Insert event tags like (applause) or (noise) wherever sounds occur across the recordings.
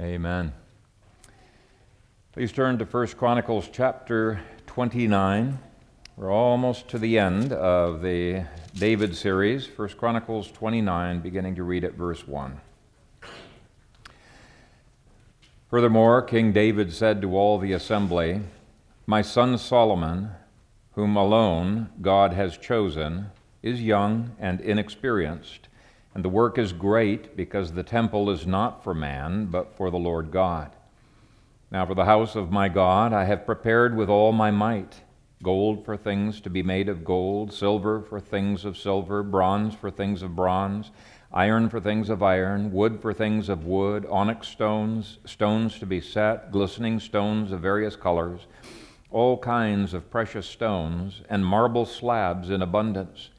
Amen. Please turn to 1 Chronicles chapter 29. We're almost to the end of the David series, 1 Chronicles 29, beginning to read at verse 1. Furthermore, King David said to all the assembly, My son Solomon, whom alone God has chosen, is young and inexperienced and the work is great because the temple is not for man, but for the Lord God. Now, for the house of my God, I have prepared with all my might gold for things to be made of gold, silver for things of silver, bronze for things of bronze, iron for things of iron, wood for things of wood, onyx stones, stones to be set, glistening stones of various colors, all kinds of precious stones, and marble slabs in abundance.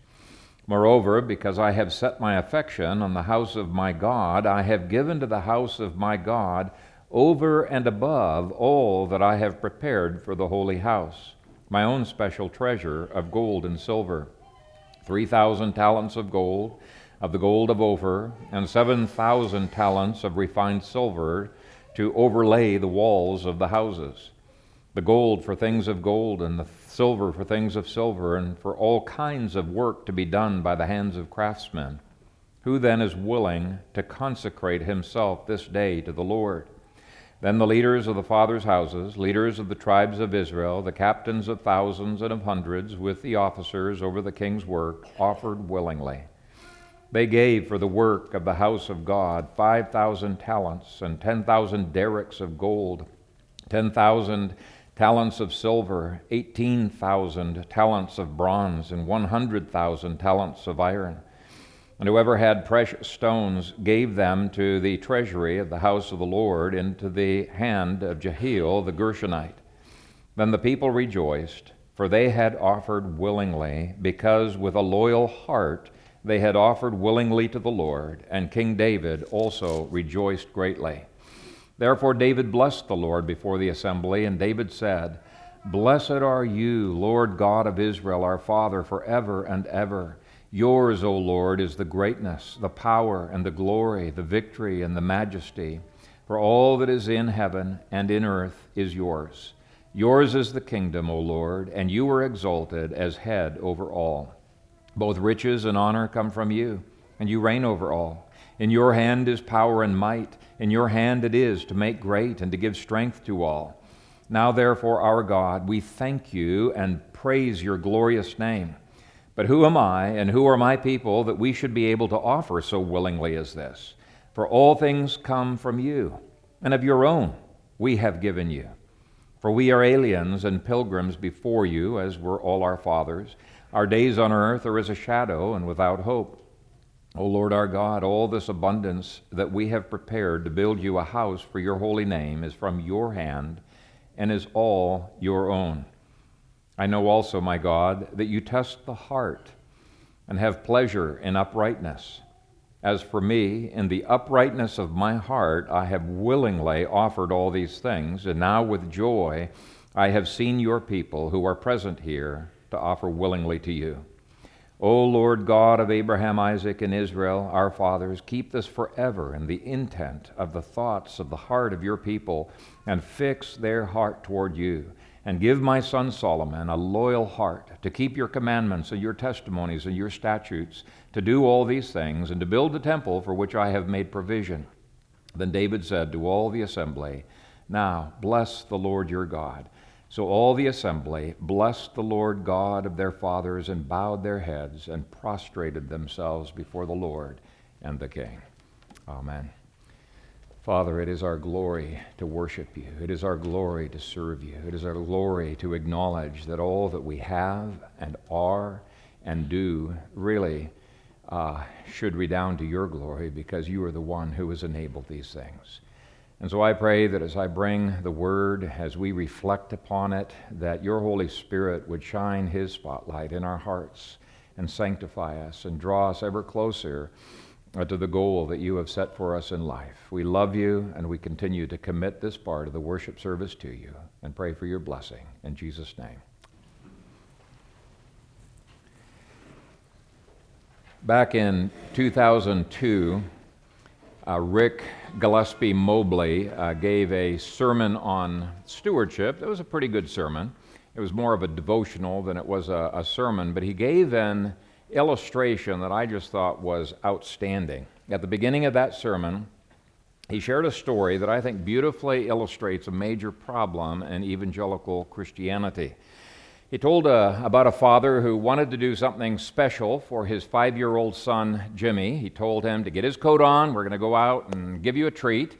Moreover, because I have set my affection on the house of my God, I have given to the house of my God over and above all that I have prepared for the holy house, my own special treasure of gold and silver, 3,000 talents of gold, of the gold of Ophir, and 7,000 talents of refined silver to overlay the walls of the houses, the gold for things of gold, and the silver for things of silver, and for all kinds of work to be done by the hands of craftsmen. Who then is willing to consecrate himself this day to the Lord? Then the leaders of the fathers' houses, leaders of the tribes of Israel, the captains of thousands and of hundreds, with the officers over the king's work, offered willingly. They gave for the work of the house of God 5,000 talents and 10,000 darics of gold, 10,000 talents of silver, 18,000 talents of bronze, and 100,000 talents of iron. And whoever had precious stones gave them to the treasury of the house of the Lord into the hand of Jehiel the Gershonite. Then the people rejoiced, for they had offered willingly, because with a loyal heart they had offered willingly to the Lord, and King David also rejoiced greatly. Therefore David blessed the Lord before the assembly, and David said, Blessed are you, Lord God of Israel, our Father, forever and ever. Yours, O Lord, is the greatness, the power, and the glory, the victory, and the majesty. For all that is in heaven and in earth is yours. Yours is the kingdom, O Lord, and you are exalted as head over all. Both riches and honor come from you, and you reign over all. In your hand is power and might. In your hand it is to make great and to give strength to all. Now, therefore, our God, we thank you and praise your glorious name. But who am I and who are my people that we should be able to offer so willingly as this? For all things come from you, and of your own we have given you. For we are aliens and pilgrims before you, as were all our fathers. Our days on earth are as a shadow and without hope. O Lord our God, all this abundance that we have prepared to build you a house for your holy name is from your hand and is all your own. I know also, my God, that you test the heart and have pleasure in uprightness. As for me, in the uprightness of my heart, I have willingly offered all these things, and now with joy I have seen your people who are present here to offer willingly to you. O Lord God of Abraham, Isaac, and Israel, our fathers, keep this forever in the intent of the thoughts of the heart of your people, and fix their heart toward you. And give my son Solomon a loyal heart to keep your commandments and your testimonies and your statutes, to do all these things, and to build the temple for which I have made provision. Then David said to all the assembly, Now bless the Lord your God. So all the assembly blessed the Lord God of their fathers and bowed their heads and prostrated themselves before the Lord and the King. Amen. Father, it is our glory to worship you. It is our glory to serve you. It is our glory to acknowledge that all that we have and are and do really uh, should redound to your glory because you are the one who has enabled these things. And so I pray that as I bring the word, as we reflect upon it, that your Holy Spirit would shine his spotlight in our hearts and sanctify us and draw us ever closer uh, to the goal that you have set for us in life. We love you and we continue to commit this part of the worship service to you and pray for your blessing. In Jesus' name. Back in 2002, uh, Rick Gillespie Mobley uh, gave a sermon on stewardship. It was a pretty good sermon. It was more of a devotional than it was a, a sermon, but he gave an illustration that I just thought was outstanding. At the beginning of that sermon, he shared a story that I think beautifully illustrates a major problem in evangelical Christianity. He told uh, about a father who wanted to do something special for his five year old son, Jimmy. He told him to get his coat on, we're going to go out and give you a treat.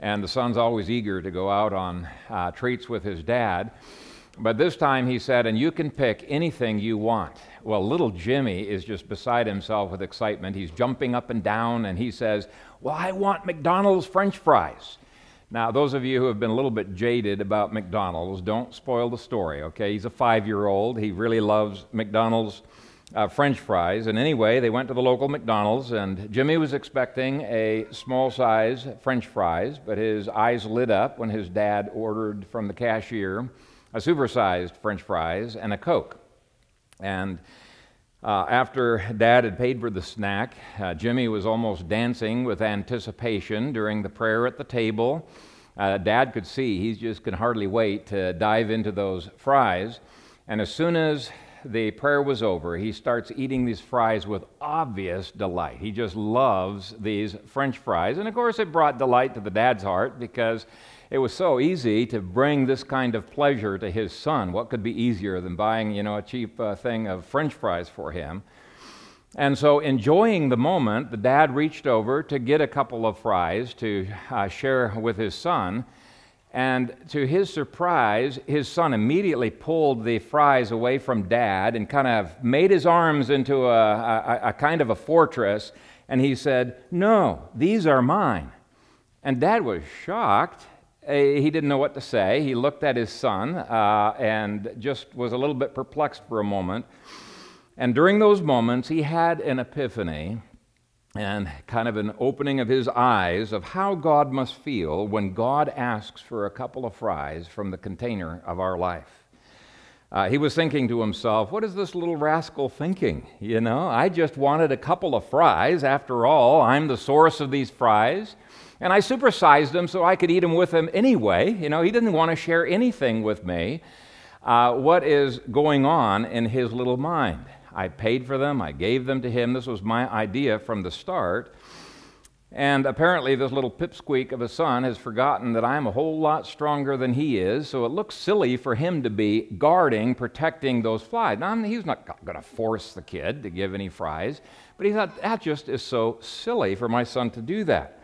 And the son's always eager to go out on uh, treats with his dad. But this time he said, and you can pick anything you want. Well, little Jimmy is just beside himself with excitement. He's jumping up and down and he says, Well, I want McDonald's French fries. Now, those of you who have been a little bit jaded about McDonald's, don't spoil the story, okay? He's a five year old. He really loves McDonald's uh, French fries. And anyway, they went to the local McDonald's, and Jimmy was expecting a small size French fries, but his eyes lit up when his dad ordered from the cashier a supersized French fries and a Coke. And uh, after Dad had paid for the snack, uh, Jimmy was almost dancing with anticipation during the prayer at the table. Uh, Dad could see he just could hardly wait to dive into those fries. And as soon as the prayer was over, he starts eating these fries with obvious delight. He just loves these French fries. And of course, it brought delight to the dad's heart because it was so easy to bring this kind of pleasure to his son. What could be easier than buying, you know, a cheap uh, thing of french fries for him? And so, enjoying the moment, the dad reached over to get a couple of fries to uh, share with his son. And to his surprise, his son immediately pulled the fries away from dad and kind of made his arms into a, a, a kind of a fortress. And he said, No, these are mine. And dad was shocked he didn't know what to say. He looked at his son uh, and just was a little bit perplexed for a moment. And during those moments, he had an epiphany and kind of an opening of his eyes of how God must feel when God asks for a couple of fries from the container of our life. Uh, he was thinking to himself, What is this little rascal thinking? You know, I just wanted a couple of fries. After all, I'm the source of these fries. And I supersized him so I could eat them with him anyway. You know, he didn't want to share anything with me. Uh, what is going on in his little mind? I paid for them, I gave them to him. This was my idea from the start. And apparently, this little pipsqueak of a son has forgotten that I'm a whole lot stronger than he is, so it looks silly for him to be guarding, protecting those flies. Now, he's not going to force the kid to give any fries, but he thought that just is so silly for my son to do that.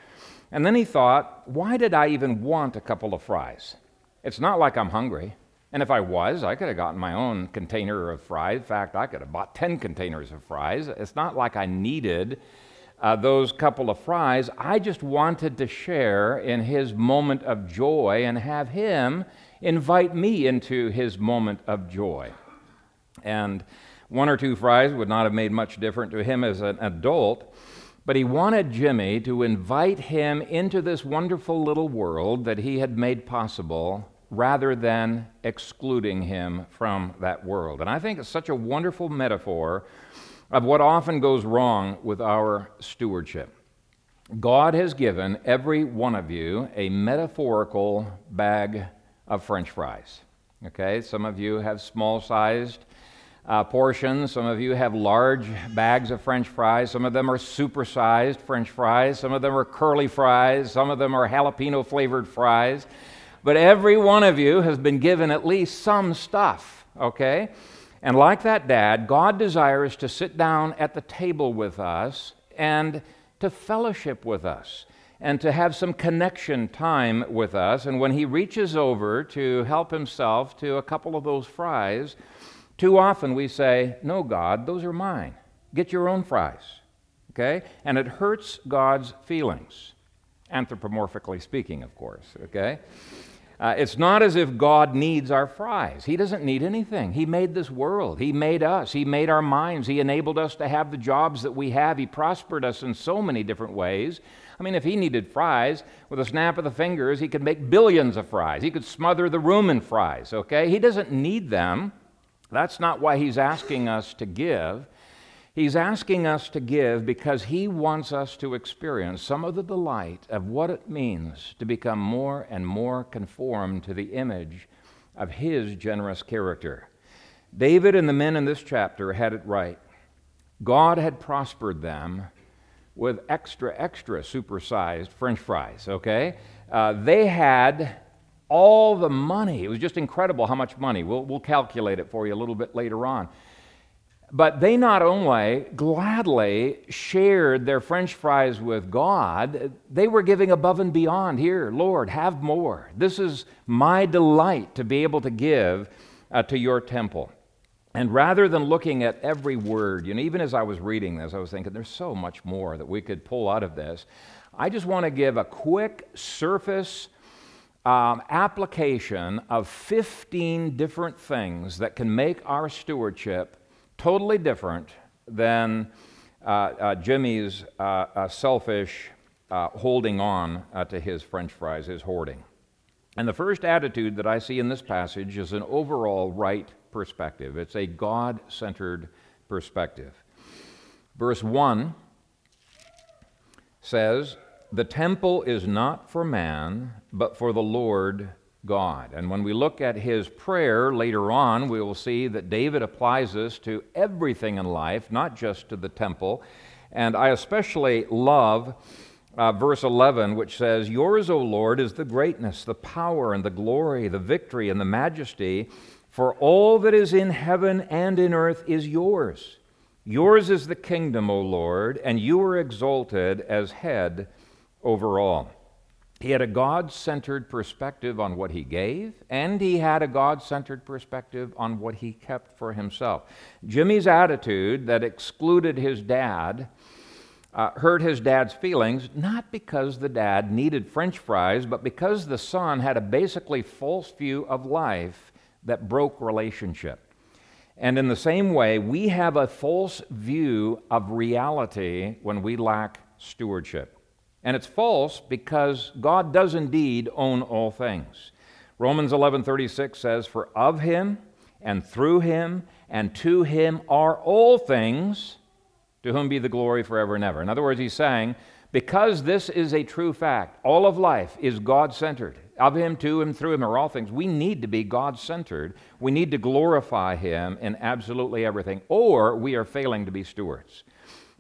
And then he thought, why did I even want a couple of fries? It's not like I'm hungry. And if I was, I could have gotten my own container of fries. In fact, I could have bought 10 containers of fries. It's not like I needed uh, those couple of fries. I just wanted to share in his moment of joy and have him invite me into his moment of joy. And one or two fries would not have made much difference to him as an adult. But he wanted Jimmy to invite him into this wonderful little world that he had made possible rather than excluding him from that world. And I think it's such a wonderful metaphor of what often goes wrong with our stewardship. God has given every one of you a metaphorical bag of french fries. Okay, some of you have small sized uh, portions. Some of you have large bags of French fries. Some of them are supersized French fries. Some of them are curly fries. Some of them are jalapeno flavored fries. But every one of you has been given at least some stuff, okay? And like that dad, God desires to sit down at the table with us and to fellowship with us and to have some connection time with us. And when he reaches over to help himself to a couple of those fries, too often we say, No, God, those are mine. Get your own fries. Okay? And it hurts God's feelings, anthropomorphically speaking, of course. Okay? Uh, it's not as if God needs our fries. He doesn't need anything. He made this world. He made us. He made our minds. He enabled us to have the jobs that we have. He prospered us in so many different ways. I mean, if he needed fries, with a snap of the fingers, he could make billions of fries. He could smother the room in fries, okay? He doesn't need them. That's not why he's asking us to give. He's asking us to give because He wants us to experience some of the delight of what it means to become more and more conformed to the image of His generous character. David and the men in this chapter had it right. God had prospered them with extra, extra supersized french fries, okay? Uh, they had all the money. It was just incredible how much money. We'll, we'll calculate it for you a little bit later on. But they not only gladly shared their french fries with God, they were giving above and beyond. Here, Lord, have more. This is my delight to be able to give uh, to your temple. And rather than looking at every word, you know, even as I was reading this, I was thinking there's so much more that we could pull out of this. I just want to give a quick surface um, application of 15 different things that can make our stewardship totally different than uh, uh, Jimmy's uh, uh selfish uh, holding on uh, to his french fries, his hoarding. And the first attitude that I see in this passage is an overall right perspective. It's a God centered perspective. Verse 1 says, The temple is not for man, but for the Lord God. And when we look at his prayer later on, we will see that David applies this to everything in life, not just to the temple. And I especially love uh, verse 11, which says, Yours, O Lord, is the greatness, the power, and the glory, the victory, and the majesty, for all that is in heaven and in earth is yours. Yours is the kingdom, O Lord, and you are exalted as head over all. He had a God centered perspective on what he gave, and he had a God centered perspective on what he kept for himself. Jimmy's attitude that excluded his dad uh, hurt his dad's feelings, not because the dad needed french fries, but because the son had a basically false view of life that broke relationship. And in the same way, we have a false view of reality when we lack stewardship. And it's false because God does indeed own all things. Romans 11:36 says, "For of him and through him and to him are all things, to whom be the glory forever and ever." In other words, he's saying, because this is a true fact, all of life is God centered. Of him, to him, through him are all things. We need to be God centered. We need to glorify him in absolutely everything, or we are failing to be stewards.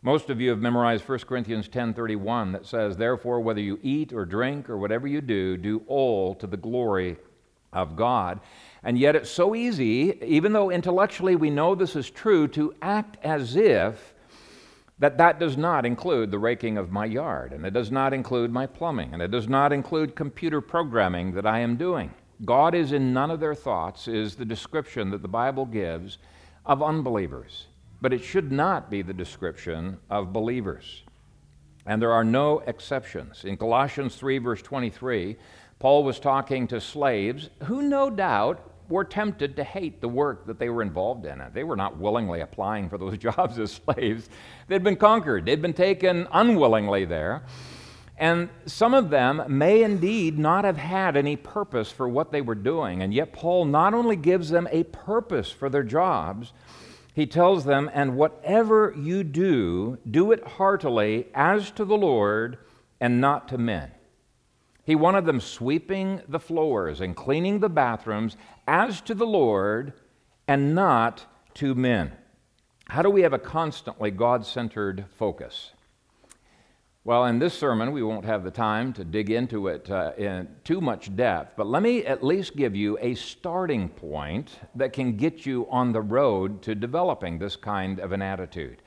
Most of you have memorized 1 Corinthians 10:31 that says, "Therefore whether you eat or drink or whatever you do, do all to the glory of God." And yet it's so easy, even though intellectually we know this is true, to act as if that that does not include the raking of my yard, and it does not include my plumbing, and it does not include computer programming that I am doing. God is in none of their thoughts, is the description that the Bible gives of unbelievers but it should not be the description of believers. And there are no exceptions. In Colossians 3, verse 23, Paul was talking to slaves who no doubt were tempted to hate the work that they were involved in. They were not willingly applying for those (laughs) jobs as slaves. They'd been conquered, they'd been taken unwillingly there. And some of them may indeed not have had any purpose for what they were doing. And yet, Paul not only gives them a purpose for their jobs, he tells them, And whatever you do, do it heartily as to the Lord and not to men. He wanted them sweeping the floors and cleaning the bathrooms as to the Lord and not to men. How do we have a constantly God centered focus? Well, in this sermon, we won't have the time to dig into it uh, in too much depth, but let me at least give you a starting point that can get you on the road to developing this kind of an attitude.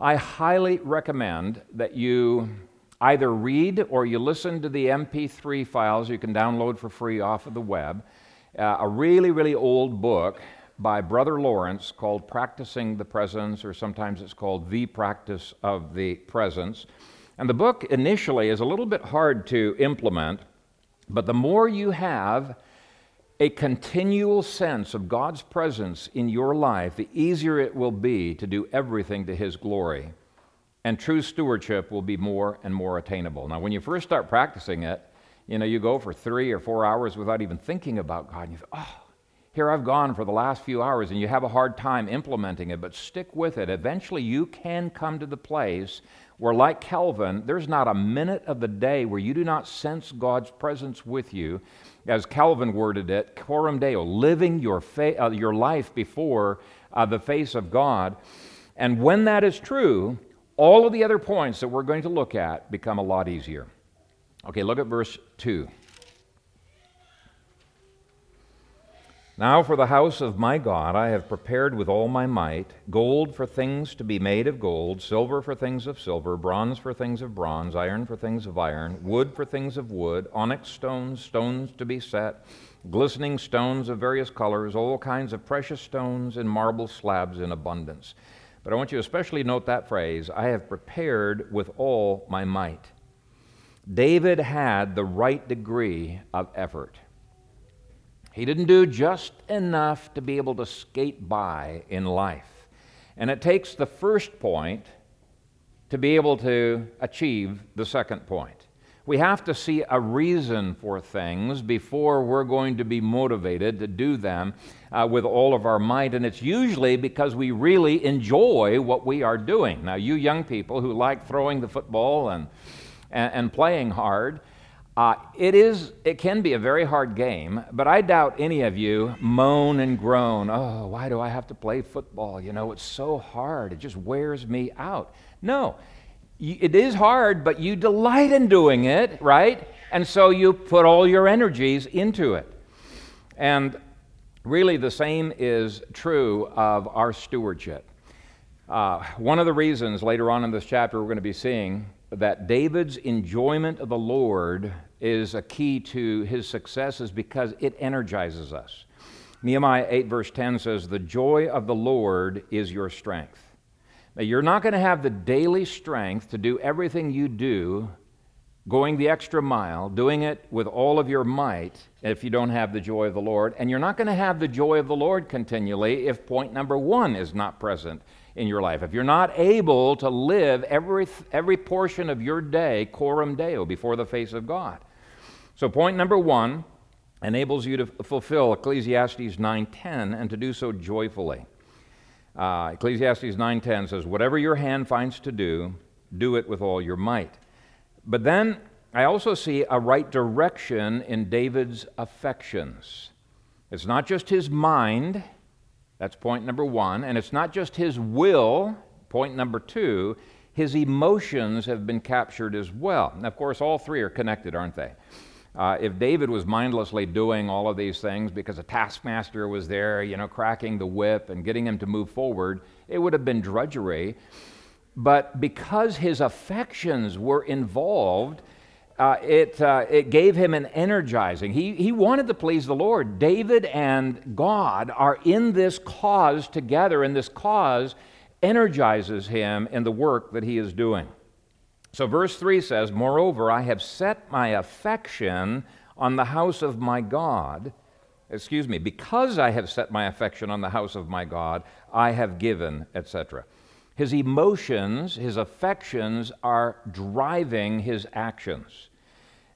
I highly recommend that you either read or you listen to the MP3 files you can download for free off of the web, uh, a really, really old book by Brother Lawrence called Practicing the Presence, or sometimes it's called The Practice of the Presence. And the book initially is a little bit hard to implement, but the more you have a continual sense of God's presence in your life, the easier it will be to do everything to His glory. And true stewardship will be more and more attainable. Now, when you first start practicing it, you know, you go for three or four hours without even thinking about God, and you think, oh, here I've gone for the last few hours and you have a hard time implementing it, but stick with it. Eventually, you can come to the place where, like Calvin, there's not a minute of the day where you do not sense God's presence with you. As Calvin worded it, coram deo, living your, fa- uh, your life before uh, the face of God. And when that is true, all of the other points that we're going to look at become a lot easier. Okay, look at verse 2. Now for the house of my God I have prepared with all my might gold for things to be made of gold, silver for things of silver, bronze for things of bronze, iron for things of iron, wood for things of wood, onyx stones, stones to be set, glistening stones of various colors, all kinds of precious stones, and marble slabs in abundance. But I want you to especially note that phrase I have prepared with all my might. David had the right degree of effort. He didn't do just enough to be able to skate by in life. And it takes the first point to be able to achieve the second point. We have to see a reason for things before we're going to be motivated to do them uh, with all of our might. And it's usually because we really enjoy what we are doing. Now, you young people who like throwing the football and, and, and playing hard, uh, it is it can be a very hard game but i doubt any of you moan and groan oh why do i have to play football? You know it's so hard. It just wears me out. No. It is hard but you delight in doing it right? And so you put all your energies into it. And really the same is true of our stewardship. Uh, one of the reasons later on in this chapter we're going to be seeing that David's enjoyment of the Lord is a key to his success is because it energizes us. Nehemiah 8, verse 10 says, The joy of the Lord is your strength. Now, you're not going to have the daily strength to do everything you do, going the extra mile, doing it with all of your might, if you don't have the joy of the Lord. And you're not going to have the joy of the Lord continually if point number one is not present in your life. If you're not able to live every, every portion of your day coram deo before the face of God. So, point number one enables you to fulfill Ecclesiastes 9:10 and to do so joyfully. Uh, Ecclesiastes 9:10 says, "Whatever your hand finds to do, do it with all your might." But then I also see a right direction in David's affections. It's not just his mind, that's point number one. And it's not just his will, point number two, his emotions have been captured as well. And of course, all three are connected, aren't they? Uh, if David was mindlessly doing all of these things because a taskmaster was there, you know, cracking the whip and getting him to move forward, it would have been drudgery. But because his affections were involved, uh, it, uh, it gave him an energizing. He, he wanted to please the Lord. David and God are in this cause together, and this cause energizes him in the work that he is doing. So, verse 3 says, Moreover, I have set my affection on the house of my God. Excuse me, because I have set my affection on the house of my God, I have given, etc. His emotions, his affections are driving his actions.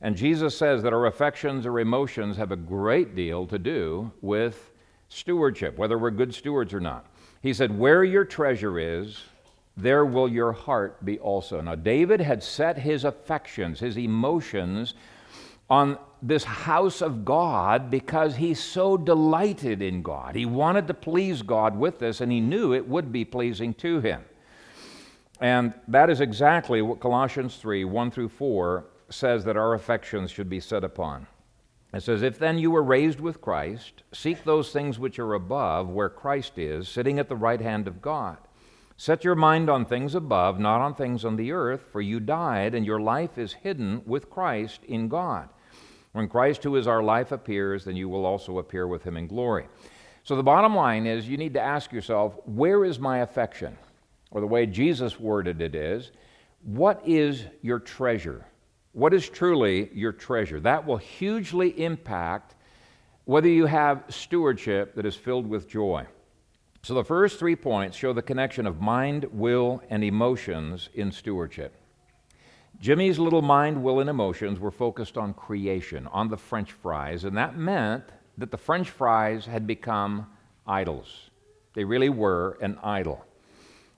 And Jesus says that our affections or emotions have a great deal to do with stewardship, whether we're good stewards or not. He said, Where your treasure is, there will your heart be also. Now, David had set his affections, his emotions, on this house of God because he so delighted in God. He wanted to please God with this, and he knew it would be pleasing to him. And that is exactly what Colossians 3 1 through 4 says that our affections should be set upon. It says, If then you were raised with Christ, seek those things which are above, where Christ is, sitting at the right hand of God. Set your mind on things above, not on things on the earth, for you died, and your life is hidden with Christ in God. When Christ, who is our life, appears, then you will also appear with him in glory. So the bottom line is you need to ask yourself, where is my affection? or the way Jesus worded it is, what is your treasure? What is truly your treasure? That will hugely impact whether you have stewardship that is filled with joy. So the first three points show the connection of mind, will, and emotions in stewardship. Jimmy's little mind, will, and emotions were focused on creation, on the french fries, and that meant that the French fries had become idols. They really were an idol.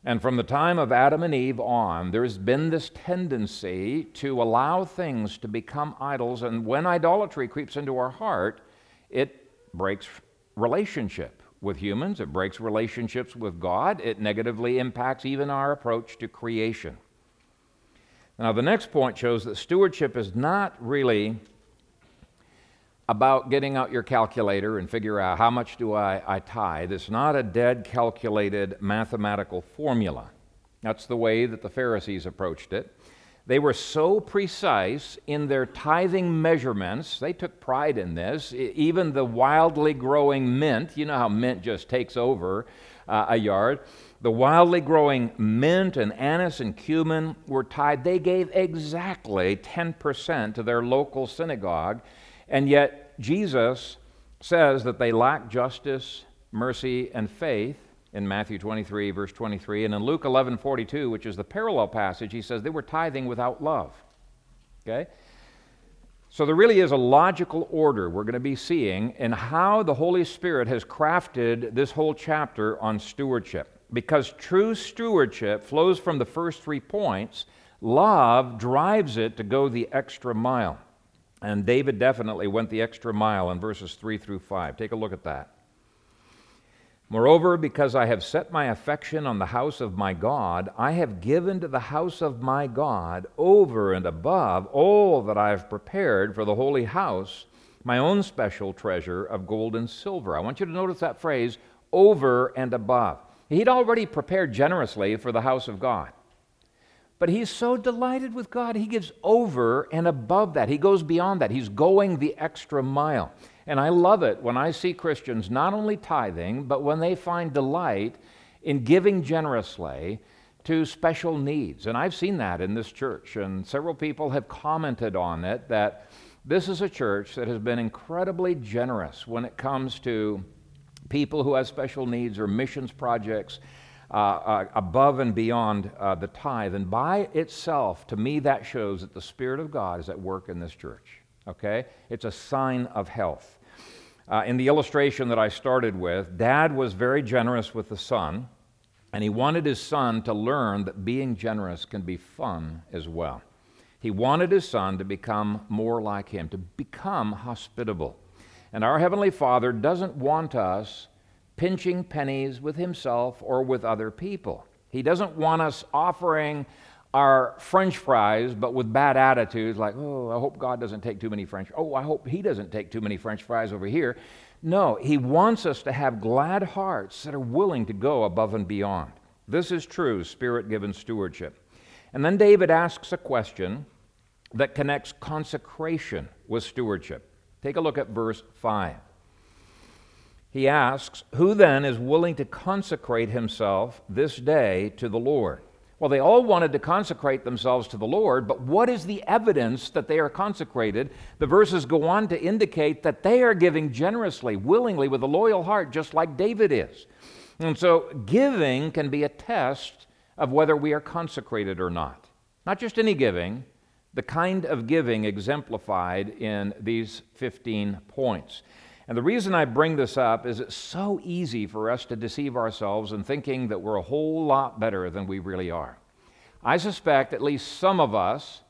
And from the time of Adam and Eve on, there's been this tendency to allow things to become idols. And when idolatry creeps into our heart, it breaks relationship with humans, it breaks relationships with God, it negatively impacts even our approach to creation. Now, the next point shows that stewardship is not really about getting out your calculator and figure out how much do I, I tithe. It's not a dead calculated mathematical formula. That's the way that the Pharisees approached it. They were so precise in their tithing measurements, they took pride in this. Even the wildly growing mint, you know how mint just takes over uh, a yard, the wildly growing mint and anise and cumin were tied. They gave exactly 10% to their local synagogue, and yet Jesus says that they lack justice, mercy, and faith in Matthew 23, verse 23. And in Luke 11, 42, which is the parallel passage, he says they were tithing without love. Okay? So there really is a logical order we're going to be seeing in how the Holy Spirit has crafted this whole chapter on stewardship because true stewardship flows from the first three points. Love drives it to go the extra mile. And David definitely went the extra mile in verses 3 through 5. Take a look at that. Moreover, because I have set my affection on the house of my God, I have given to the house of my God over and above all that I have prepared for the holy house my own special treasure of gold and silver. I want you to notice that phrase, over and above. He'd already prepared generously for the house of God. But he's so delighted with God, he gives over and above that. He goes beyond that. He's going the extra mile. And I love it when I see Christians not only tithing, but when they find delight in giving generously to special needs. And I've seen that in this church, and several people have commented on it that this is a church that has been incredibly generous when it comes to people who have special needs or missions projects uh, uh, above and beyond uh, the tithe. And by itself, to me, that shows that the Spirit of God is at work in this church. Okay? It's a sign of health. Uh, in the illustration that I started with, dad was very generous with the son, and he wanted his son to learn that being generous can be fun as well. He wanted his son to become more like him, to become hospitable. And our Heavenly Father doesn't want us pinching pennies with Himself or with other people. He doesn't want us offering our French fries, but with bad attitudes, like, oh, I hope God doesn't take too many French. Oh, I hope He doesn't take too many French fries over here. No, He wants us to have glad hearts that are willing to go above and beyond. This is true spirit given stewardship. And then David asks a question that connects consecration with stewardship. Take a look at verse 5. He asks, Who then is willing to consecrate himself this day to the Lord? Well, they all wanted to consecrate themselves to the Lord, but what is the evidence that they are consecrated? The verses go on to indicate that they are giving generously, willingly, with a loyal heart, just like David is. And so, giving can be a test of whether we are consecrated or not. Not just any giving, the kind of giving exemplified in these 15 points. And the reason I bring this up is it's so easy for us to deceive ourselves in thinking that we're a whole lot better than we really are. I suspect at least some of us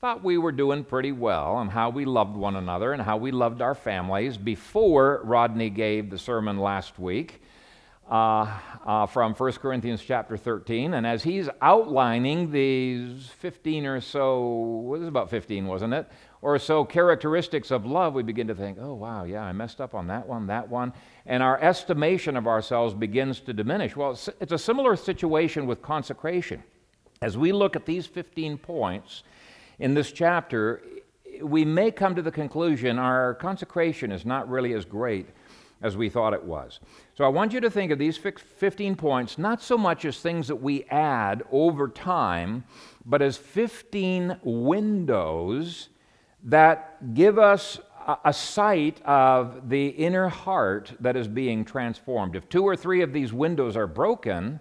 thought we were doing pretty well on how we loved one another and how we loved our families before Rodney gave the sermon last week uh, uh, from 1 Corinthians chapter 13. And as he's outlining these 15 or so, what was about 15, wasn't it? Or so characteristics of love, we begin to think, oh, wow, yeah, I messed up on that one, that one. And our estimation of ourselves begins to diminish. Well, it's, a similar situation with consecration. As we look at these 15 points in this chapter, we may come to the conclusion our consecration is not really as great as we thought it was. So I want you to think of these 15 points not so much as things that we add over time, but as 15 windows that give us a sight of the inner heart that is being transformed. If two or three of these windows are broken,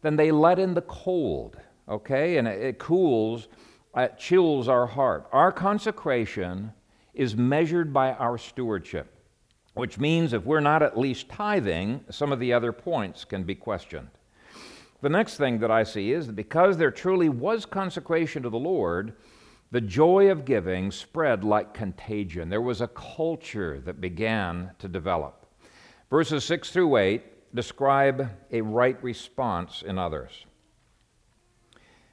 then they let in the cold, okay? And it cools, it chills our heart. Our consecration is measured by our stewardship. which means if we're not at least tithing, some of the other points can be questioned. The next thing that I see is that because there truly was consecration to the Lord, the joy of giving spread like contagion. There was a culture that began to develop. Verses 6 through 8 describe a right response in others.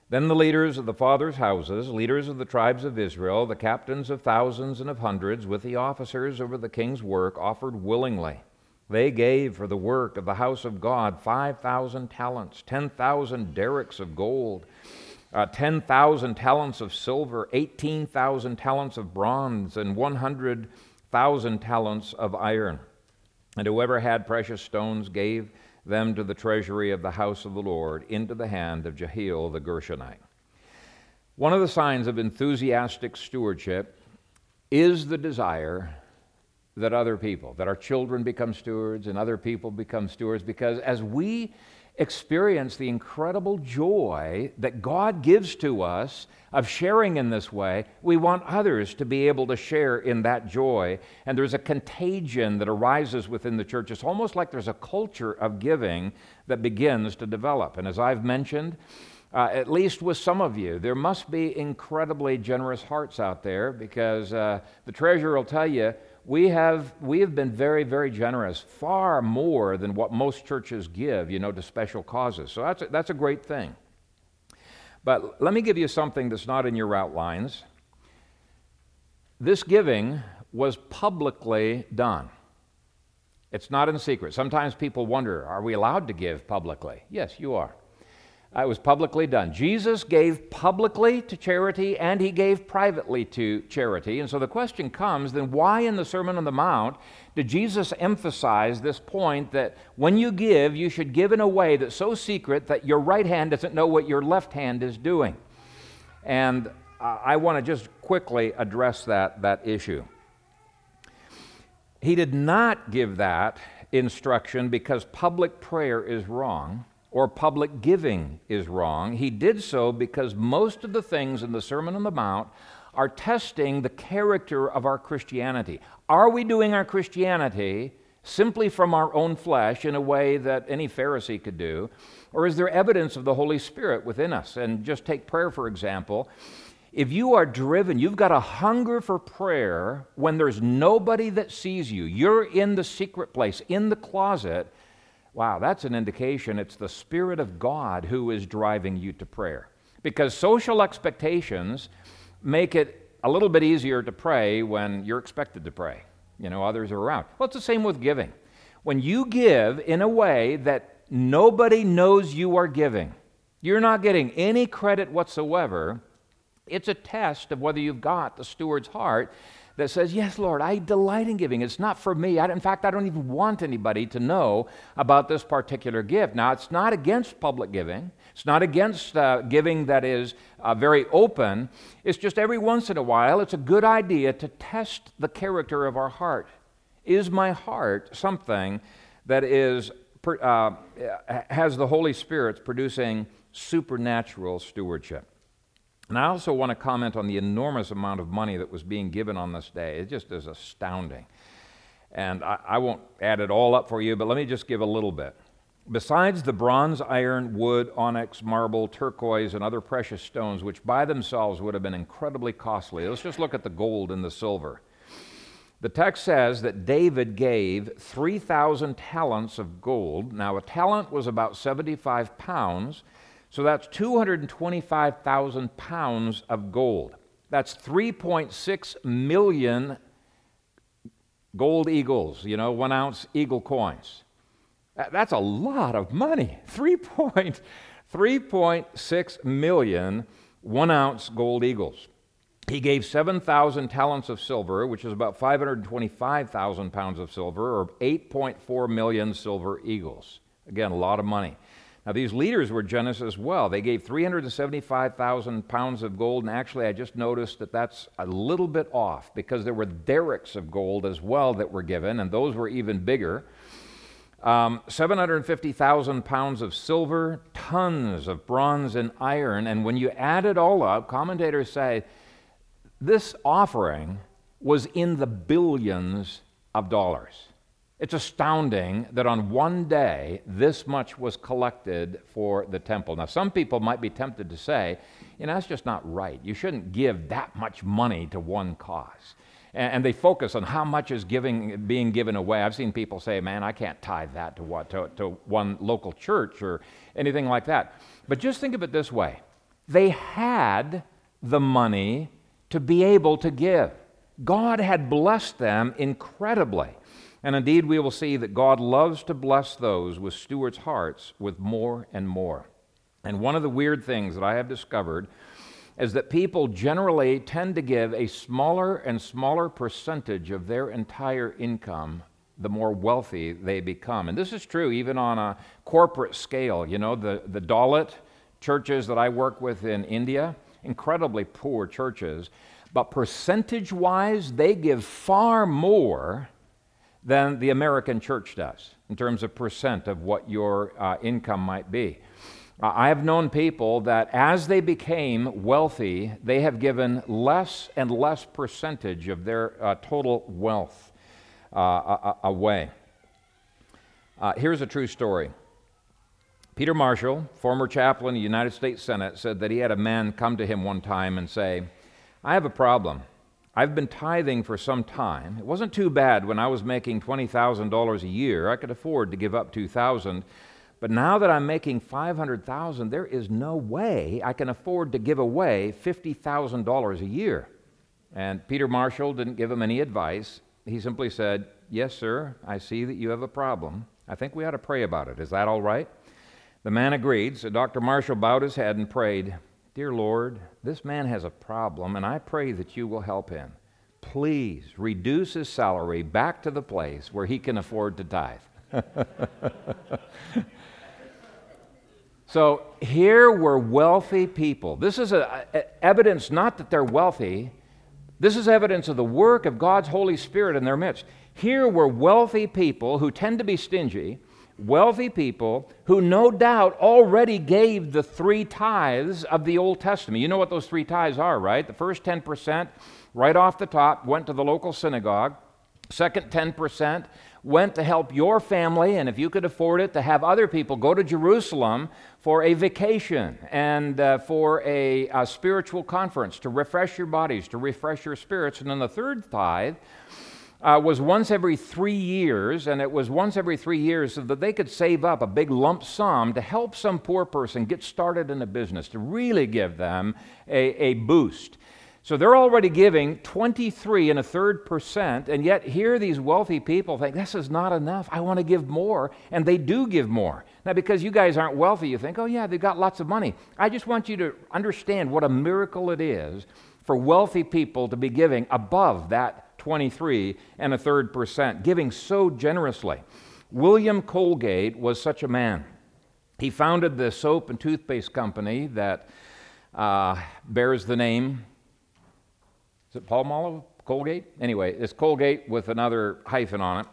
Then the leaders of the fathers' houses, leaders of the tribes of Israel, the captains of thousands and of hundreds, with the officers over the king's work, offered willingly. They gave for the work of the house of God 5,000 talents, 10,000 darics of gold, uh, 10,000 talents of silver, 18,000 talents of bronze, and 100,000 talents of iron. And whoever had precious stones gave them to the treasury of the house of the Lord into the hand of Jehiel the Gershonite. One of the signs of enthusiastic stewardship is the desire that other people, that our children become stewards and other people become stewards, because as we experience the incredible joy that God gives to us of sharing in this way, we want others to be able to share in that joy. And there's a contagion that arises within the church. It's almost like there's a culture of giving that begins to develop. And as I've mentioned, uh, at least with some of you, there must be incredibly generous hearts out there because uh, the treasurer will tell you we have, we have been very, very generous, far more than what most churches give, you know, to special causes. So that's a, that's a great thing. But let me give you something that's not in your outlines. This giving was publicly done. It's not in secret. Sometimes people wonder are we allowed to give publicly? Yes, you are. It was publicly done. Jesus gave publicly to charity and he gave privately to charity. And so the question comes then why in the Sermon on the Mount did Jesus emphasize this point that when you give, you should give in a way that's so secret that your right hand doesn't know what your left hand is doing? And I want to just quickly address that, that issue. He did not give that instruction because public prayer is wrong or public giving is wrong. He did so because most of the things in the Sermon on the Mount are testing the character of our Christianity. Are we doing our Christianity simply from our own flesh in a way that any Pharisee could do? Or is there evidence of the Holy Spirit within us? And just take prayer, for example. If you are driven, you've got a hunger for prayer when there's nobody that sees you, you're in the secret place, in the closet Wow, that's an indication it's the Spirit of God who is driving you to prayer. Because social expectations make it a little bit easier to pray when you're expected to pray. You know, others are around. Well, it's the same with giving. When you give in a way that nobody knows you are giving, you're not getting any credit whatsoever, it's a test of whether you've got the steward's heart that says, Yes, Lord, I delight in giving. It's not for me. I, in fact, I don't even want anybody to know about this particular gift. Now, it's not against public giving, it's not against uh, giving that is uh, very open. It's just every once in a while, it's a good idea to test the character of our heart. Is my heart something that is, uh, has the Holy Spirit producing supernatural stewardship? And I also want to comment on the enormous amount of money that was being given on this day. It just is astounding. And I, I, won't add it all up for you, but let me just give a little bit. Besides the bronze, iron, wood, onyx, marble, turquoise, and other precious stones, which by themselves would have been incredibly costly, let's just look at the gold and the silver. The text says that David gave 3,000 talents of gold. Now, a talent was about 75 pounds so that's 225,000 pounds of gold. That's 3.6 million gold eagles, you know, one ounce eagle coins. That's a lot of money. (laughs) 3.6 million one ounce gold eagles. He gave 7,000 talents of silver, which is about 525,000 pounds of silver, or 8.4 million silver eagles. Again, a lot of money. Now, these leaders were generous as well. They gave 375,000 pounds of gold, and actually, I just noticed that that's a little bit off because there were darics of gold as well that were given, and those were even bigger. Um, 750,000 pounds of silver, tons of bronze and iron, and when you add it all up, commentators say this offering was in the billions of dollars. It's astounding that on one day this much was collected for the temple. Now, some people might be tempted to say, you know, that's just not right. You shouldn't give that much money to one cause. And, they focus on how much is giving, being given away. I've seen people say, man, I can't tithe that to what? To, to one local church or anything like that. But just think of it this way they had the money to be able to give. God had blessed them incredibly. And indeed, we will see that God loves to bless those with stewards' hearts with more and more. And one of the weird things that I have discovered is that people generally tend to give a smaller and smaller percentage of their entire income the more wealthy they become. And this is true even on a corporate scale. You know, the, the Dalit churches that I work with in India, incredibly poor churches, but percentage wise, they give far more than the American church does in terms of percent of what your uh, income might be. Uh, I have known people that as they became wealthy, they have given less and less percentage of their uh, total wealth uh, away. Uh, here's a true story. Peter Marshall, former chaplain of the United States Senate, said that he had a man come to him one time and say, I have a problem. I've been tithing for some time. It wasn't too bad when I was making $20,000 a year. I could afford to give up 2000 but now that I'm making 500,000, there is no way I can afford to give away $50,000 a year. And Peter Marshall didn't give him any advice. He simply said, "Yes, sir. I see that you have a problem. I think we ought to pray about it. Is that all right?" The man agreed. So Dr. Marshall bowed his head and prayed, Dear Lord, this man has a problem, and I pray that you will help him. Please reduce his salary back to the place where he can afford to tithe. (laughs) so here were wealthy people. This is a, a, evidence not that they're wealthy, this is evidence of the work of God's Holy Spirit in their midst. Here were wealthy people who tend to be stingy wealthy people who no doubt already gave the three tithes of the Old Testament. You know what those three tithes are, right? The first 10%, right off the top, went to the local synagogue. Second 10% went to help your family, and if you could afford it, to have other people go to Jerusalem for a vacation and uh, for a, a spiritual conference to refresh your bodies, to refresh your spirits. And then the third tithe uh, was once every three years, and it was once every three years so that they could save up a big lump sum to help some poor person get started in a business, to really give them a, a boost. So they're already giving 23 and a third percent, and yet here these wealthy people think, this is not enough. I want to give more, and they do give more. Now, because you guys aren't wealthy, you think, oh, yeah, they've got lots of money. I just want you to understand what a miracle it is for wealthy people to be giving above that 23 and a third percent, giving so generously. William Colgate was such a man. He founded the soap and toothpaste company that uh, bears the name. Is it Paul Palmolive? Colgate? Anyway, it's Colgate with another hyphen on it.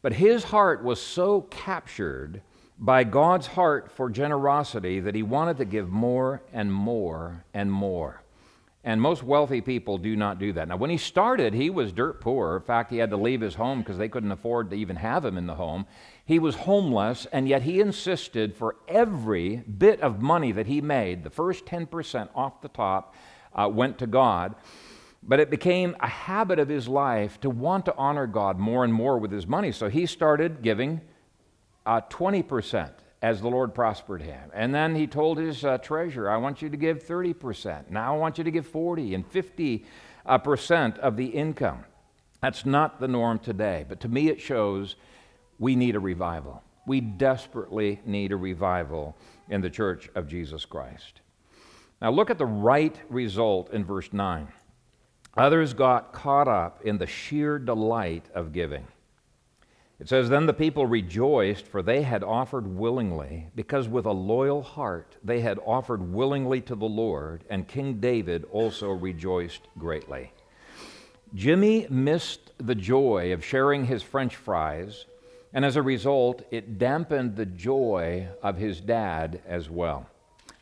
But his heart was so captured by God's heart for generosity that he wanted to give more and more and more. And most wealthy people do not do that. Now, when he started, he was dirt poor. In fact, he had to leave his home because they couldn't afford to even have him in the home. He was homeless, and yet he insisted for every bit of money that he made, the first 10% off the top uh, went to God. But it became a habit of his life to want to honor God more and more with his money. So he started giving uh, 20% as the Lord prospered him. And then he told his uh, treasurer, I want you to give 30%. Now I want you to give 40 and 50 uh, percent of the income. That's not the norm today. But to me, it shows we need a revival. We desperately need a revival in the church of Jesus Christ. Now look at the right result in verse 9. Others got caught up in the sheer delight of giving. It says, Then the people rejoiced, for they had offered willingly, because with a loyal heart they had offered willingly to the Lord, and King David also rejoiced greatly. Jimmy missed the joy of sharing his french fries, and as a result, it dampened the joy of his dad as well.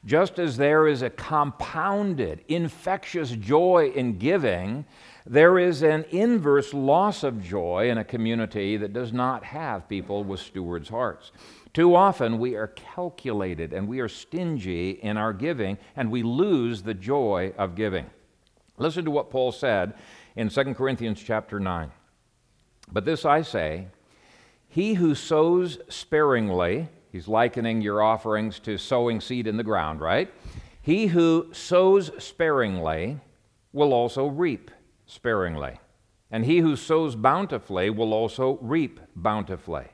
Just as there is a compounded, infectious joy in giving, There is an inverse loss of joy in a community that does not have people with stewards' hearts. Too often we are calculated and we are stingy in our giving, and we lose the joy of giving. Listen to what Paul said in 2 Corinthians chapter 9. But this I say He who sows sparingly, he's likening your offerings to sowing seed in the ground, right? He who sows sparingly will also reap sparingly. And he who sows bountifully will also reap bountifully.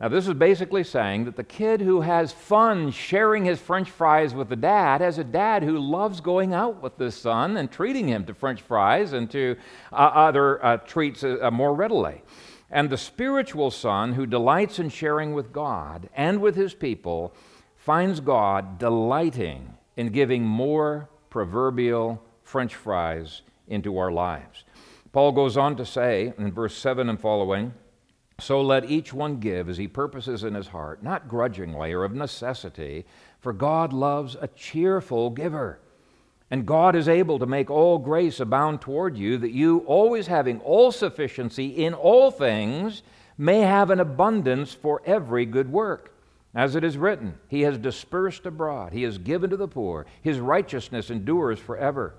Now, this is basically saying that the kid who has fun sharing his french fries with the dad has a dad who loves going out with the son and treating him to french fries and to uh, other uh, treats uh, more readily. And the spiritual son who delights in sharing with God and with his people finds God delighting in giving more proverbial french fries into our lives. Paul goes on to say in verse 7 and following, so let each one give as he purposes in his heart, not grudgingly or of necessity, for God loves a cheerful giver. And God is able to make all grace abound toward you, that you, always having all sufficiency in all things, may have an abundance for every good work. As it is written, He has dispersed abroad, He has given to the poor, His righteousness endures forever.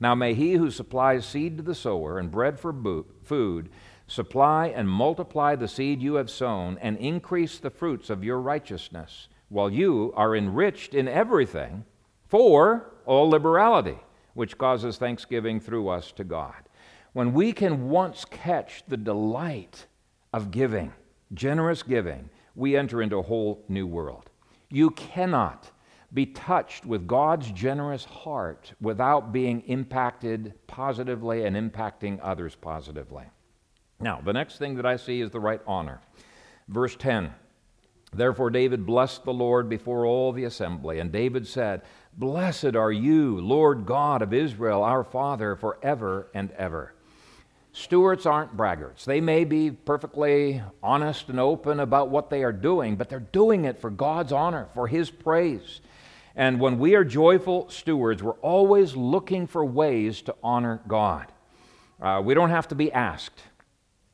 Now may He who supplies seed to the sower and bread for food, Supply and multiply the seed you have sown, and increase the fruits of your righteousness, while you are enriched in everything for all liberality, which causes thanksgiving through us to God. When we can once catch the delight of giving, generous giving, we enter into a whole new world. You cannot be touched with God's generous heart without being impacted positively and impacting others positively. Now, the next thing that I see is the right honor. Verse 10 Therefore, David blessed the Lord before all the assembly, and David said, Blessed are you, Lord God of Israel, our Father, forever and ever. Stewards aren't braggarts. They may be perfectly honest and open about what they are doing, but they're doing it for God's honor, for His praise. And when we are joyful stewards, we're always looking for ways to honor God. Uh, we don't have to be asked.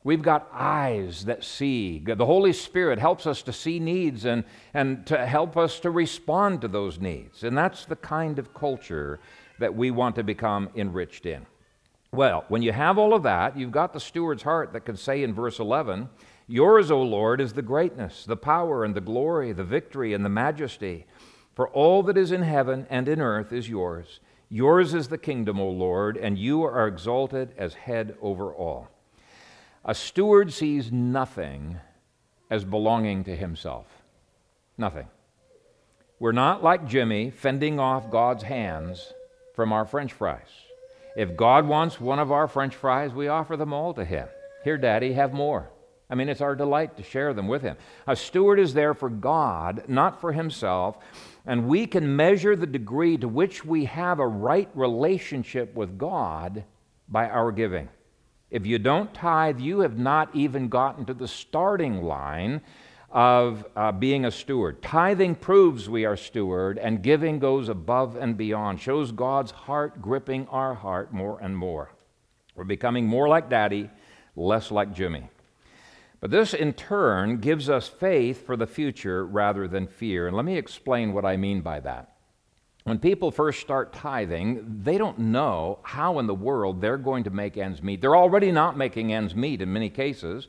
We've got eyes that see. The Holy Spirit helps us to see needs and, and to help us to respond to those needs. And that's the kind of culture that we want to become enriched in. Well, when you have all of that, you've got the steward's heart that can say in verse 11, Yours, O Lord, is the greatness, the power, and the glory, the victory, and the majesty. For all that is in heaven and in earth is yours. Yours is the kingdom, O Lord, and you are exalted as head over all. A steward sees nothing as belonging to himself. Nothing. We're not like Jimmy fending off God's hands from our french fries. If God wants one of our french fries, we offer them all to him. Here, Daddy, have more. I mean, it's our delight to share them with him. A steward is there for God, not for himself, and we can measure the degree to which we have a right relationship with God by our giving. If you don't tithe, you have not even gotten to the starting line of uh, being a steward. Tithing proves we are steward, and giving goes above and beyond, shows God's heart gripping our heart more and more. We're becoming more like Daddy, less like Jimmy. But this, in turn, gives us faith for the future rather than fear. And let me explain what I mean by that when people first start tithing, they don't know how in the world they're going to make ends meet. They're already not making ends meet in many cases.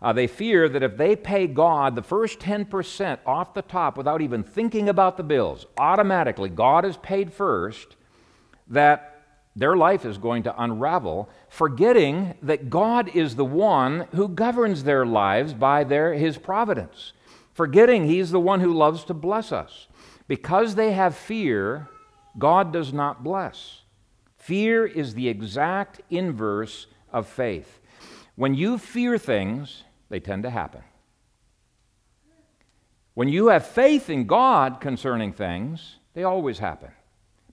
Uh, they fear that if they pay God the first 10% off the top without even thinking about the bills, automatically, God is paid first, that their life is going to unravel, forgetting that God is the one who governs their lives by their, his providence, forgetting He's the one who loves to bless us. Because they have fear, God does not bless. Fear is the exact inverse of faith. When you fear things, they tend to happen. When you have faith in God concerning things, they always happen.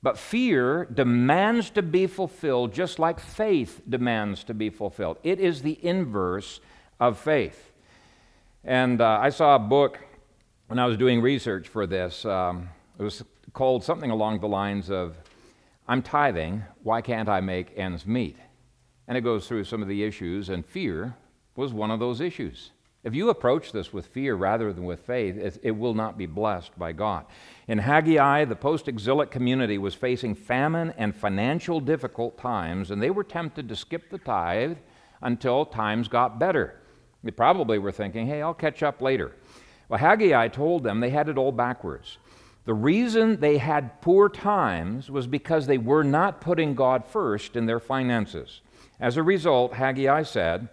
But fear demands to be fulfilled just like faith demands to be fulfilled. It is the inverse of faith. And uh, I saw a book when I was doing research for this, um, it was called something along the lines of, I'm tithing, why can't I make ends meet? And it goes through some of the issues, and fear was one of those issues. If you approach this with fear rather than with faith, it, will not be blessed by God. In Haggai, the post exilic community was facing famine and financial difficult times, and they were tempted to skip the tithe until times got better. They probably were thinking, hey, I'll catch up later. Well, Haggai told them they had it all backwards. The reason they had poor times was because they were not putting God first in their finances. As a result, Haggai said,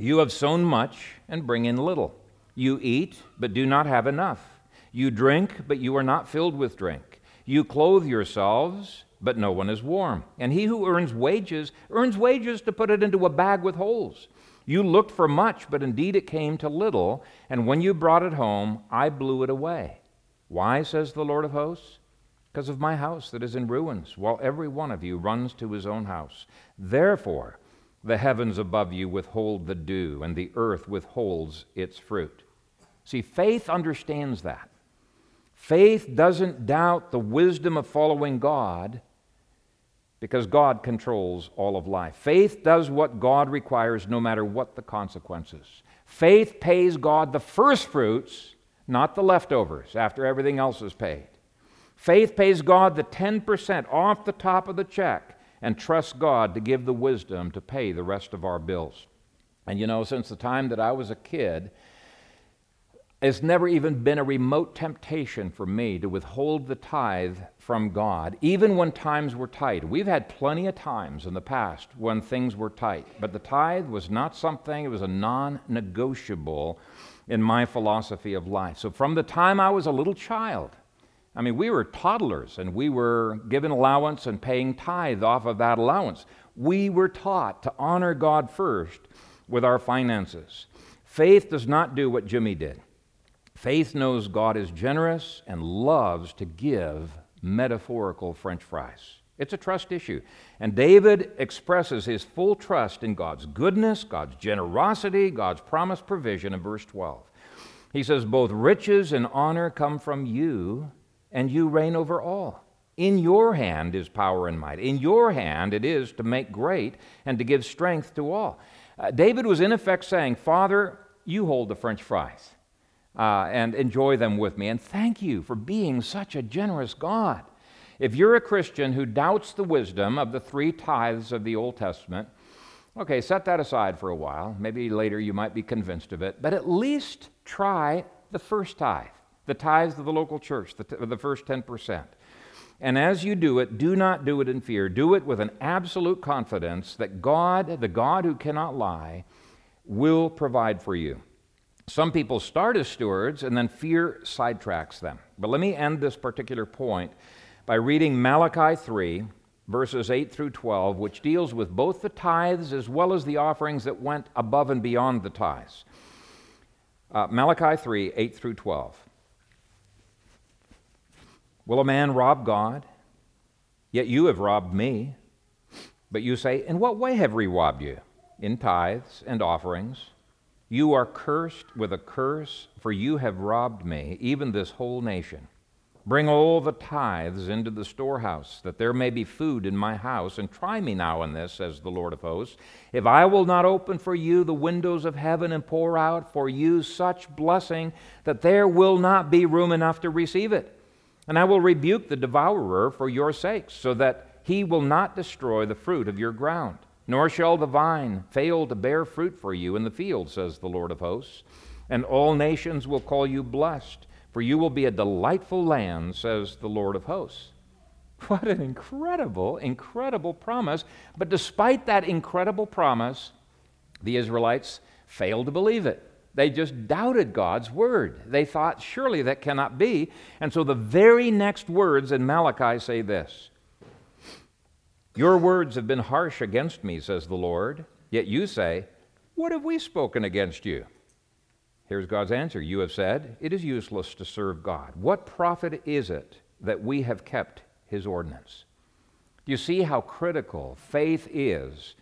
You have sown much and bring in little. You eat, but do not have enough. You drink, but you are not filled with drink. You clothe yourselves, but no one is warm. And he who earns wages earns wages to put it into a bag with holes. You looked for much, but indeed it came to little, and when you brought it home, I blew it away. Why, says the Lord of hosts? Because of my house that is in ruins, while every one of you runs to his own house. Therefore, the heavens above you withhold the dew, and the earth withholds its fruit. See, faith understands that. Faith doesn't doubt the wisdom of following God because God controls all of life. Faith does what God requires no matter what the consequences. Faith pays God the first fruits, not the leftovers after everything else is paid. Faith pays God the 10% off the top of the check and trust God to give the wisdom to pay the rest of our bills. And you know, since the time that I was a kid, it's never even been a remote temptation for me to withhold the tithe from God, even when times were tight. We've had plenty of times in the past when things were tight, but the tithe was not something, it was a non negotiable in my philosophy of life. So from the time I was a little child, I mean, we were toddlers and we were given allowance and paying tithe off of that allowance. We were taught to honor God first with our finances. Faith does not do what Jimmy did. Faith knows God is generous and loves to give metaphorical french fries. It's a trust issue. And David expresses his full trust in God's goodness, God's generosity, God's promised provision in verse 12. He says, Both riches and honor come from you, and you reign over all. In your hand is power and might. In your hand it is to make great and to give strength to all. Uh, David was in effect saying, Father, you hold the french fries uh, and enjoy them with me. And thank you for being such a generous God. If you're a Christian who doubts the wisdom of the three tithes of the Old Testament, okay, set that aside for a while. Maybe later you might be convinced of it, but at least try the first tithe, the tithes of the local church, the, t- the first 10%. And as you do it, do not do it in fear. Do it with an absolute confidence that God, the God who cannot lie, will provide for you. Some people start as stewards and then fear sidetracks them. But let me end this particular point by reading Malachi 3, verses 8 through 12, which deals with both the tithes as well as the offerings that went above and beyond the tithes. Uh, Malachi 3, 8 through 12. Will a man rob God? Yet you have robbed me. But you say, In what way have we robbed you? In tithes and offerings. You are cursed with a curse, for you have robbed me, even this whole nation. Bring all the tithes into the storehouse, that there may be food in my house, and try me now in this, says the Lord of hosts, if I will not open for you the windows of heaven and pour out for you such blessing that there will not be room enough to receive it. And I will rebuke the devourer for your sakes, so that he will not destroy the fruit of your ground. Nor shall the vine fail to bear fruit for you in the field, says the Lord of hosts. And all nations will call you blessed, for you will be a delightful land, says the Lord of hosts. What an incredible, incredible promise. But despite that incredible promise, the Israelites failed to believe it. They just doubted God's word. They thought, surely that cannot be. And so the very next words in Malachi say this your words have been harsh against me, says the Lord. Yet you say, What have we spoken against you? Here's God's answer. You have said, It is useless to serve God. What profit is it that we have kept his ordinance? Do you see how critical faith is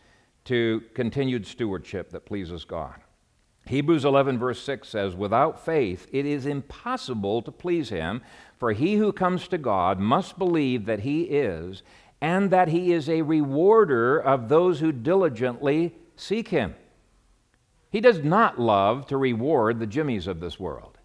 to continued stewardship that pleases God? Hebrews 11, verse 6 says, Without faith, it is impossible to please him, for he who comes to God must believe that he is, and that he is a rewarder of those who diligently seek him. He does not love to reward the Jimmies of this world,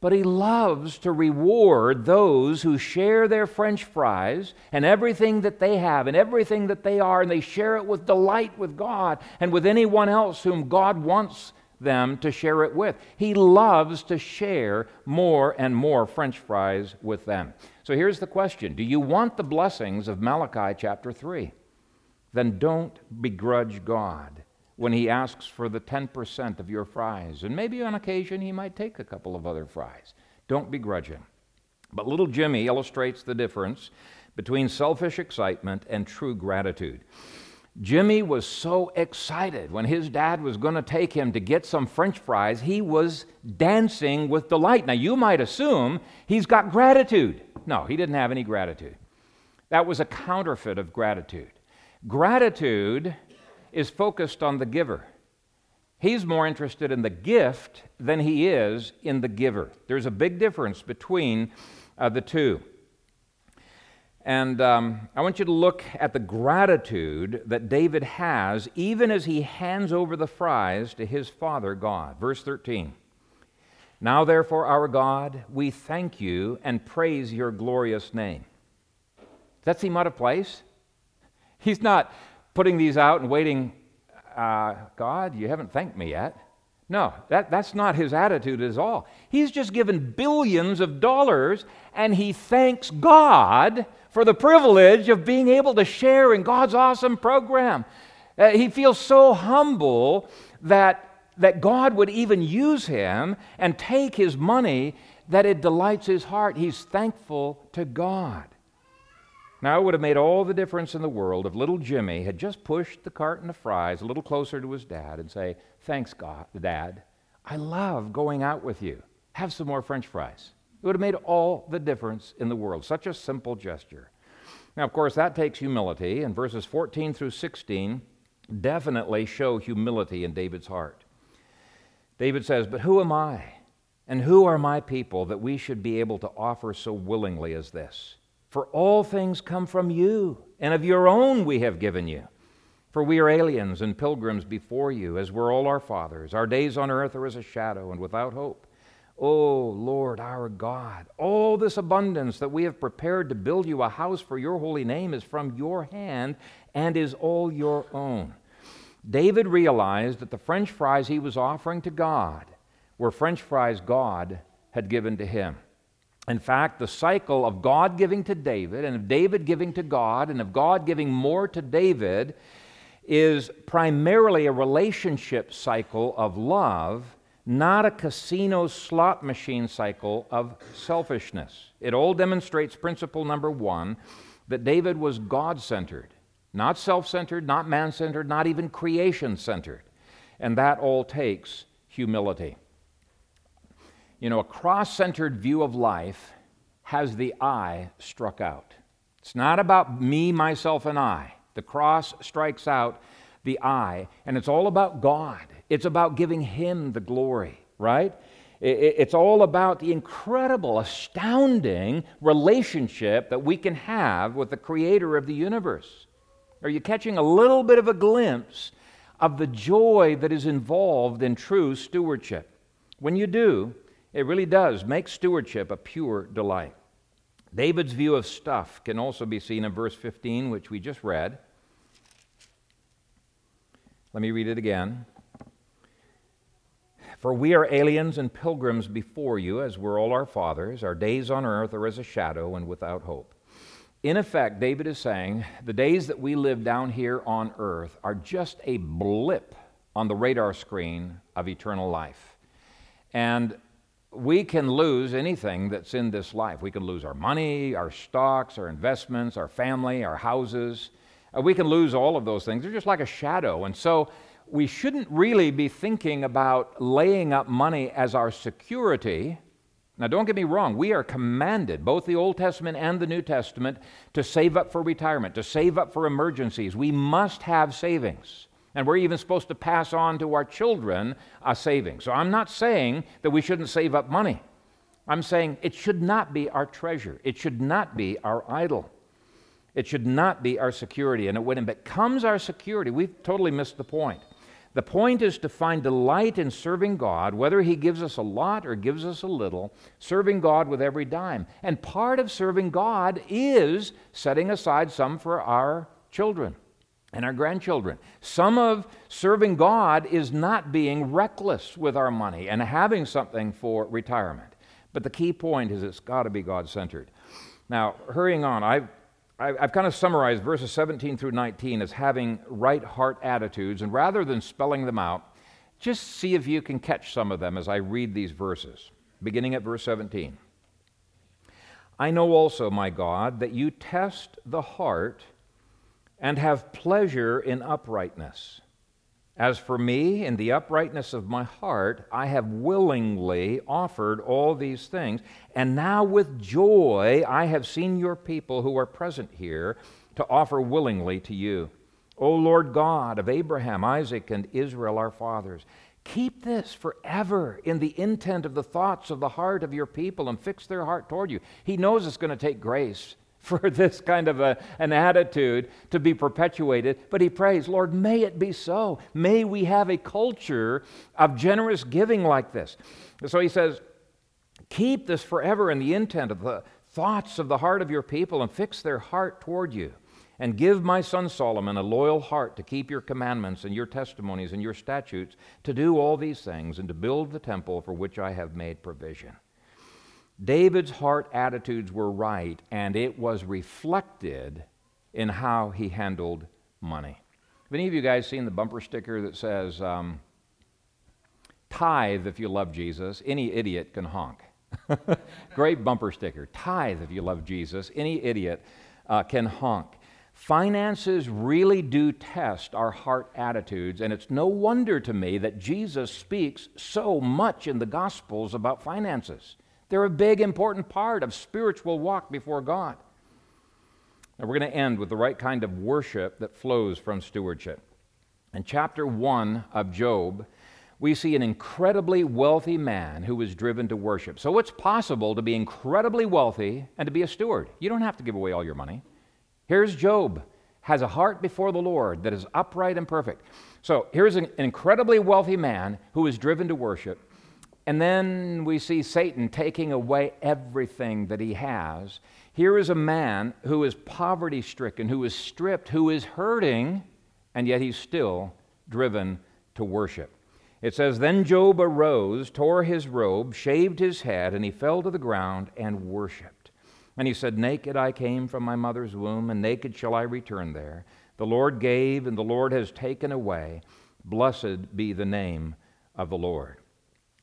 but he loves to reward those who share their French fries and everything that they have and everything that they are, and they share it with delight with God and with anyone else whom God wants them to share it with. He loves to share more and more French fries with them. So here's the question Do you want the blessings of Malachi chapter 3? Then don't begrudge God when He asks for the 10% of your fries. And maybe on occasion He might take a couple of other fries. Don't begrudge Him. But little Jimmy illustrates the difference between selfish excitement and true gratitude. Jimmy was so excited when his dad was going to take him to get some french fries, he was dancing with delight. Now, you might assume he's got gratitude. No, he didn't have any gratitude. That was a counterfeit of gratitude. Gratitude is focused on the giver. He's more interested in the gift than he is in the giver. There's a big difference between uh, the two. And um, I want you to look at the gratitude that David has even as he hands over the fries to his father God. Verse 13. Now, therefore, our God, we thank you and praise your glorious name. Does that seem out of place? He's not putting these out and waiting, uh, God, you haven't thanked me yet. No, that, that's not his attitude at all. He's just given billions of dollars and he thanks God for the privilege of being able to share in God's awesome program. Uh, he feels so humble that, that God would even use him and take his money that it delights his heart. He's thankful to God. Now, it would have made all the difference in the world if little Jimmy had just pushed the carton of fries a little closer to his dad and say, Thanks, God, Dad. I love going out with you. Have some more French fries. It would have made all the difference in the world. Such a simple gesture. Now, of course, that takes humility, and verses 14 through 16 definitely show humility in David's heart. David says, But who am I? And who are my people that we should be able to offer so willingly as this? For all things come from you, and of your own we have given you. For we are aliens and pilgrims before you, as were all our fathers. Our days on earth are as a shadow and without hope. O Lord our God, all this abundance that we have prepared to build you a house for your holy name is from your hand and is all your own. David realized that the French fries he was offering to God were French fries God had given to him. In fact, the cycle of God giving to David and of David giving to God and of God giving more to David is primarily a relationship cycle of love not a casino slot machine cycle of selfishness. It all demonstrates principle number one that David was God centered, not self centered, not man centered, not even creation centered. And that all takes humility. You know, a cross centered view of life has the I struck out. It's not about me, myself, and I. The cross strikes out the I, and it's all about God. It's about giving Him the glory, right? It's all about the incredible, astounding relationship that we can have with the Creator of the universe. Are you catching a little bit of a glimpse of the joy that is involved in true stewardship? When you do, it really does make stewardship a pure delight. David's view of stuff can also be seen in verse 15, which we just read. Let me read it again. For we are aliens and pilgrims before you, as were all our fathers. Our days on earth are as a shadow and without hope. In effect, David is saying the days that we live down here on earth are just a blip on the radar screen of eternal life. And we can lose anything that's in this life. We can lose our money, our stocks, our investments, our family, our houses. Uh, we can lose all of those things. They're just like a shadow. And so we shouldn't really be thinking about laying up money as our security. Now, don't get me wrong, we are commanded, both the Old Testament and the New Testament, to save up for retirement, to save up for emergencies. We must have savings. And we're even supposed to pass on to our children a savings. So I'm not saying that we shouldn't save up money. I'm saying it should not be our treasure, it should not be our idol. It should not be our security. And when it becomes our security, we've totally missed the point. The point is to find delight in serving God, whether He gives us a lot or gives us a little, serving God with every dime. And part of serving God is setting aside some for our children and our grandchildren. Some of serving God is not being reckless with our money and having something for retirement. But the key point is it's got to be God centered. Now, hurrying on, I've I've kind of summarized verses 17 through 19 as having right heart attitudes, and rather than spelling them out, just see if you can catch some of them as I read these verses, beginning at verse 17. I know also, my God, that you test the heart and have pleasure in uprightness. As for me, in the uprightness of my heart, I have willingly offered all these things, and now with joy I have seen your people who are present here to offer willingly to you. O Lord God of Abraham, Isaac, and Israel, our fathers, keep this forever in the intent of the thoughts of the heart of your people and fix their heart toward you. He knows it's going to take grace (laughs) for this kind of a, an attitude to be perpetuated, but he prays, Lord, may it be so. May we have a culture of generous giving like this. So he says, Keep this forever in the intent of the thoughts of the heart of your people and fix their heart toward you. And give my son Solomon a loyal heart to keep your commandments and your testimonies and your statutes, to do all these things, and to build the temple for which I have made provision. David's heart attitudes were right, and it was reflected in how he handled money. Have any of you guys seen the bumper sticker that says, um, Tithe if you love Jesus, any idiot can honk? (laughs) Great bumper sticker. Tithe if you love Jesus, any idiot uh, can honk. Finances really do test our heart attitudes, and it's no wonder to me that Jesus speaks so much in the Gospels about finances. They're a big, important part of spiritual walk before God. Now, we're going to end with the right kind of worship that flows from stewardship. In chapter 1 of Job, we see an incredibly wealthy man who was driven to worship. So it's possible to be incredibly wealthy and to be a steward. You don't have to give away all your money. Here's Job has a heart before the Lord that is upright and perfect. So here's an incredibly wealthy man who is driven to worship. And then we see Satan taking away everything that he has. Here is a man who is poverty stricken, who is stripped, who is hurting, and yet he's still driven to worship. It says, Then Job arose, tore his robe, shaved his head, and he fell to the ground and worshiped. And he said, Naked I came from my mother's womb, and naked shall I return there. The Lord gave, and the Lord has taken away. Blessed be the name of the Lord.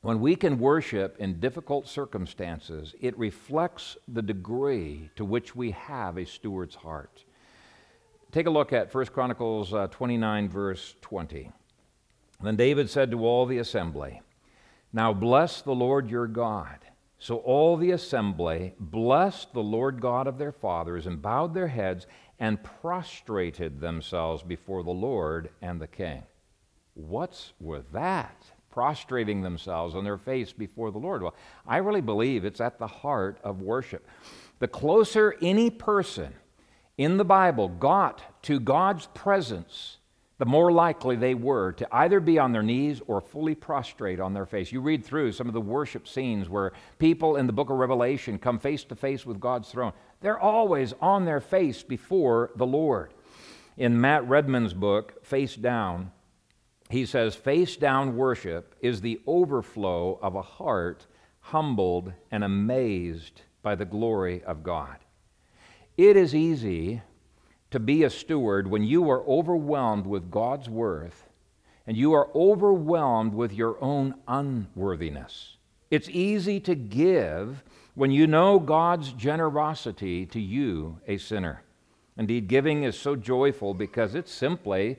When we can worship in difficult circumstances, it reflects the degree to which we have a steward's heart. Take a look at 1 Chronicles uh, 29, verse 20. Then David said to all the assembly, Now bless the Lord your God. So all the assembly blessed the Lord God of their fathers and bowed their heads and prostrated themselves before the Lord and the king. What's with that? Prostrating themselves on their face before the Lord. Well, I really believe it's at the heart of worship. The closer any person in the Bible got to God's presence, the more likely they were to either be on their knees or fully prostrate on their face. You read through some of the worship scenes where people in the book of Revelation come face to face with God's throne. They're always on their face before the Lord. In Matt Redman's book, Face Down, he says, face down worship is the overflow of a heart humbled and amazed by the glory of God. It is easy to be a steward when you are overwhelmed with God's worth and you are overwhelmed with your own unworthiness. It's easy to give when you know God's generosity to you, a sinner. Indeed, giving is so joyful because it's simply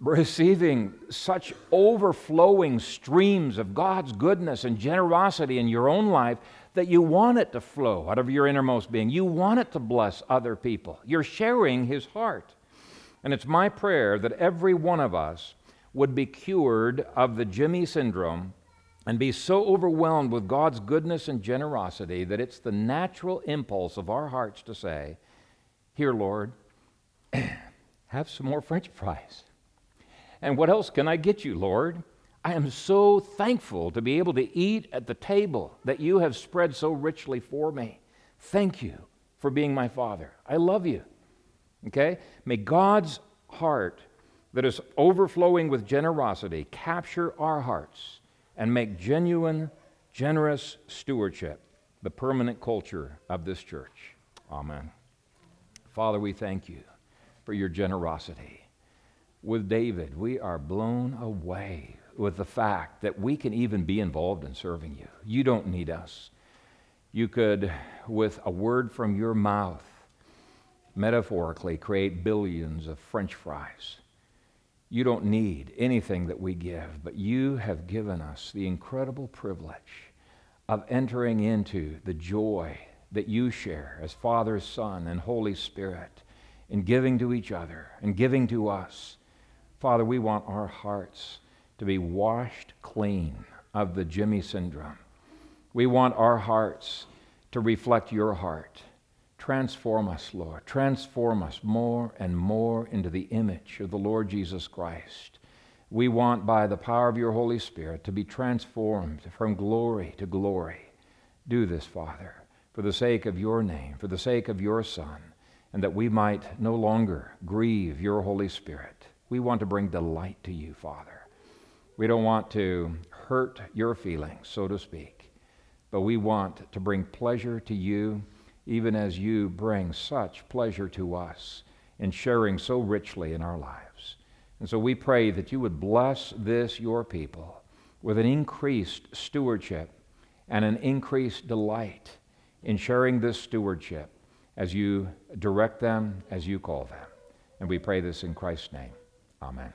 receiving such overflowing streams of God's goodness and generosity in your own life that you want it to flow out of your innermost being. You want it to bless other people. You're sharing His heart. And it's my prayer that every one of us would be cured of the Jimmy syndrome and be so overwhelmed with God's goodness and generosity that it's the natural impulse of our hearts to say, Here, Lord, (clears throat) have some more french fries. And what else can I get you, Lord? I am so thankful to be able to eat at the table that you have spread so richly for me. Thank you for being my Father. I love you. Okay? May God's heart that is overflowing with generosity capture our hearts and make genuine, generous stewardship the permanent culture of this church. Amen. Father, we thank you for your generosity. With David, we are blown away with the fact that we can even be involved in serving you. You don't need us. You could, with a word from your mouth, metaphorically create billions of french fries. You don't need anything that we give, but you have given us the incredible privilege of entering into the joy that you share as Father, Son, and Holy Spirit in giving to each other and giving to us. Father, we want our hearts to be washed clean of the Jimmy syndrome. We want our hearts to reflect your heart. Transform us, Lord. Transform us more and more into the image of the Lord Jesus Christ. We want, by the power of your Holy Spirit, to be transformed from glory to glory. Do this, Father, for the sake of your name, for the sake of your Son, and that we might no longer grieve your Holy Spirit. We want to bring delight to you, Father. We don't want to hurt your feelings, so to speak, but we want to bring pleasure to you, even as you bring such pleasure to us in sharing so richly in our lives. And so we pray that you would bless this, your people, with an increased stewardship and an increased delight in sharing this stewardship as you direct them, as you call them. And we pray this in Christ's name. Amen.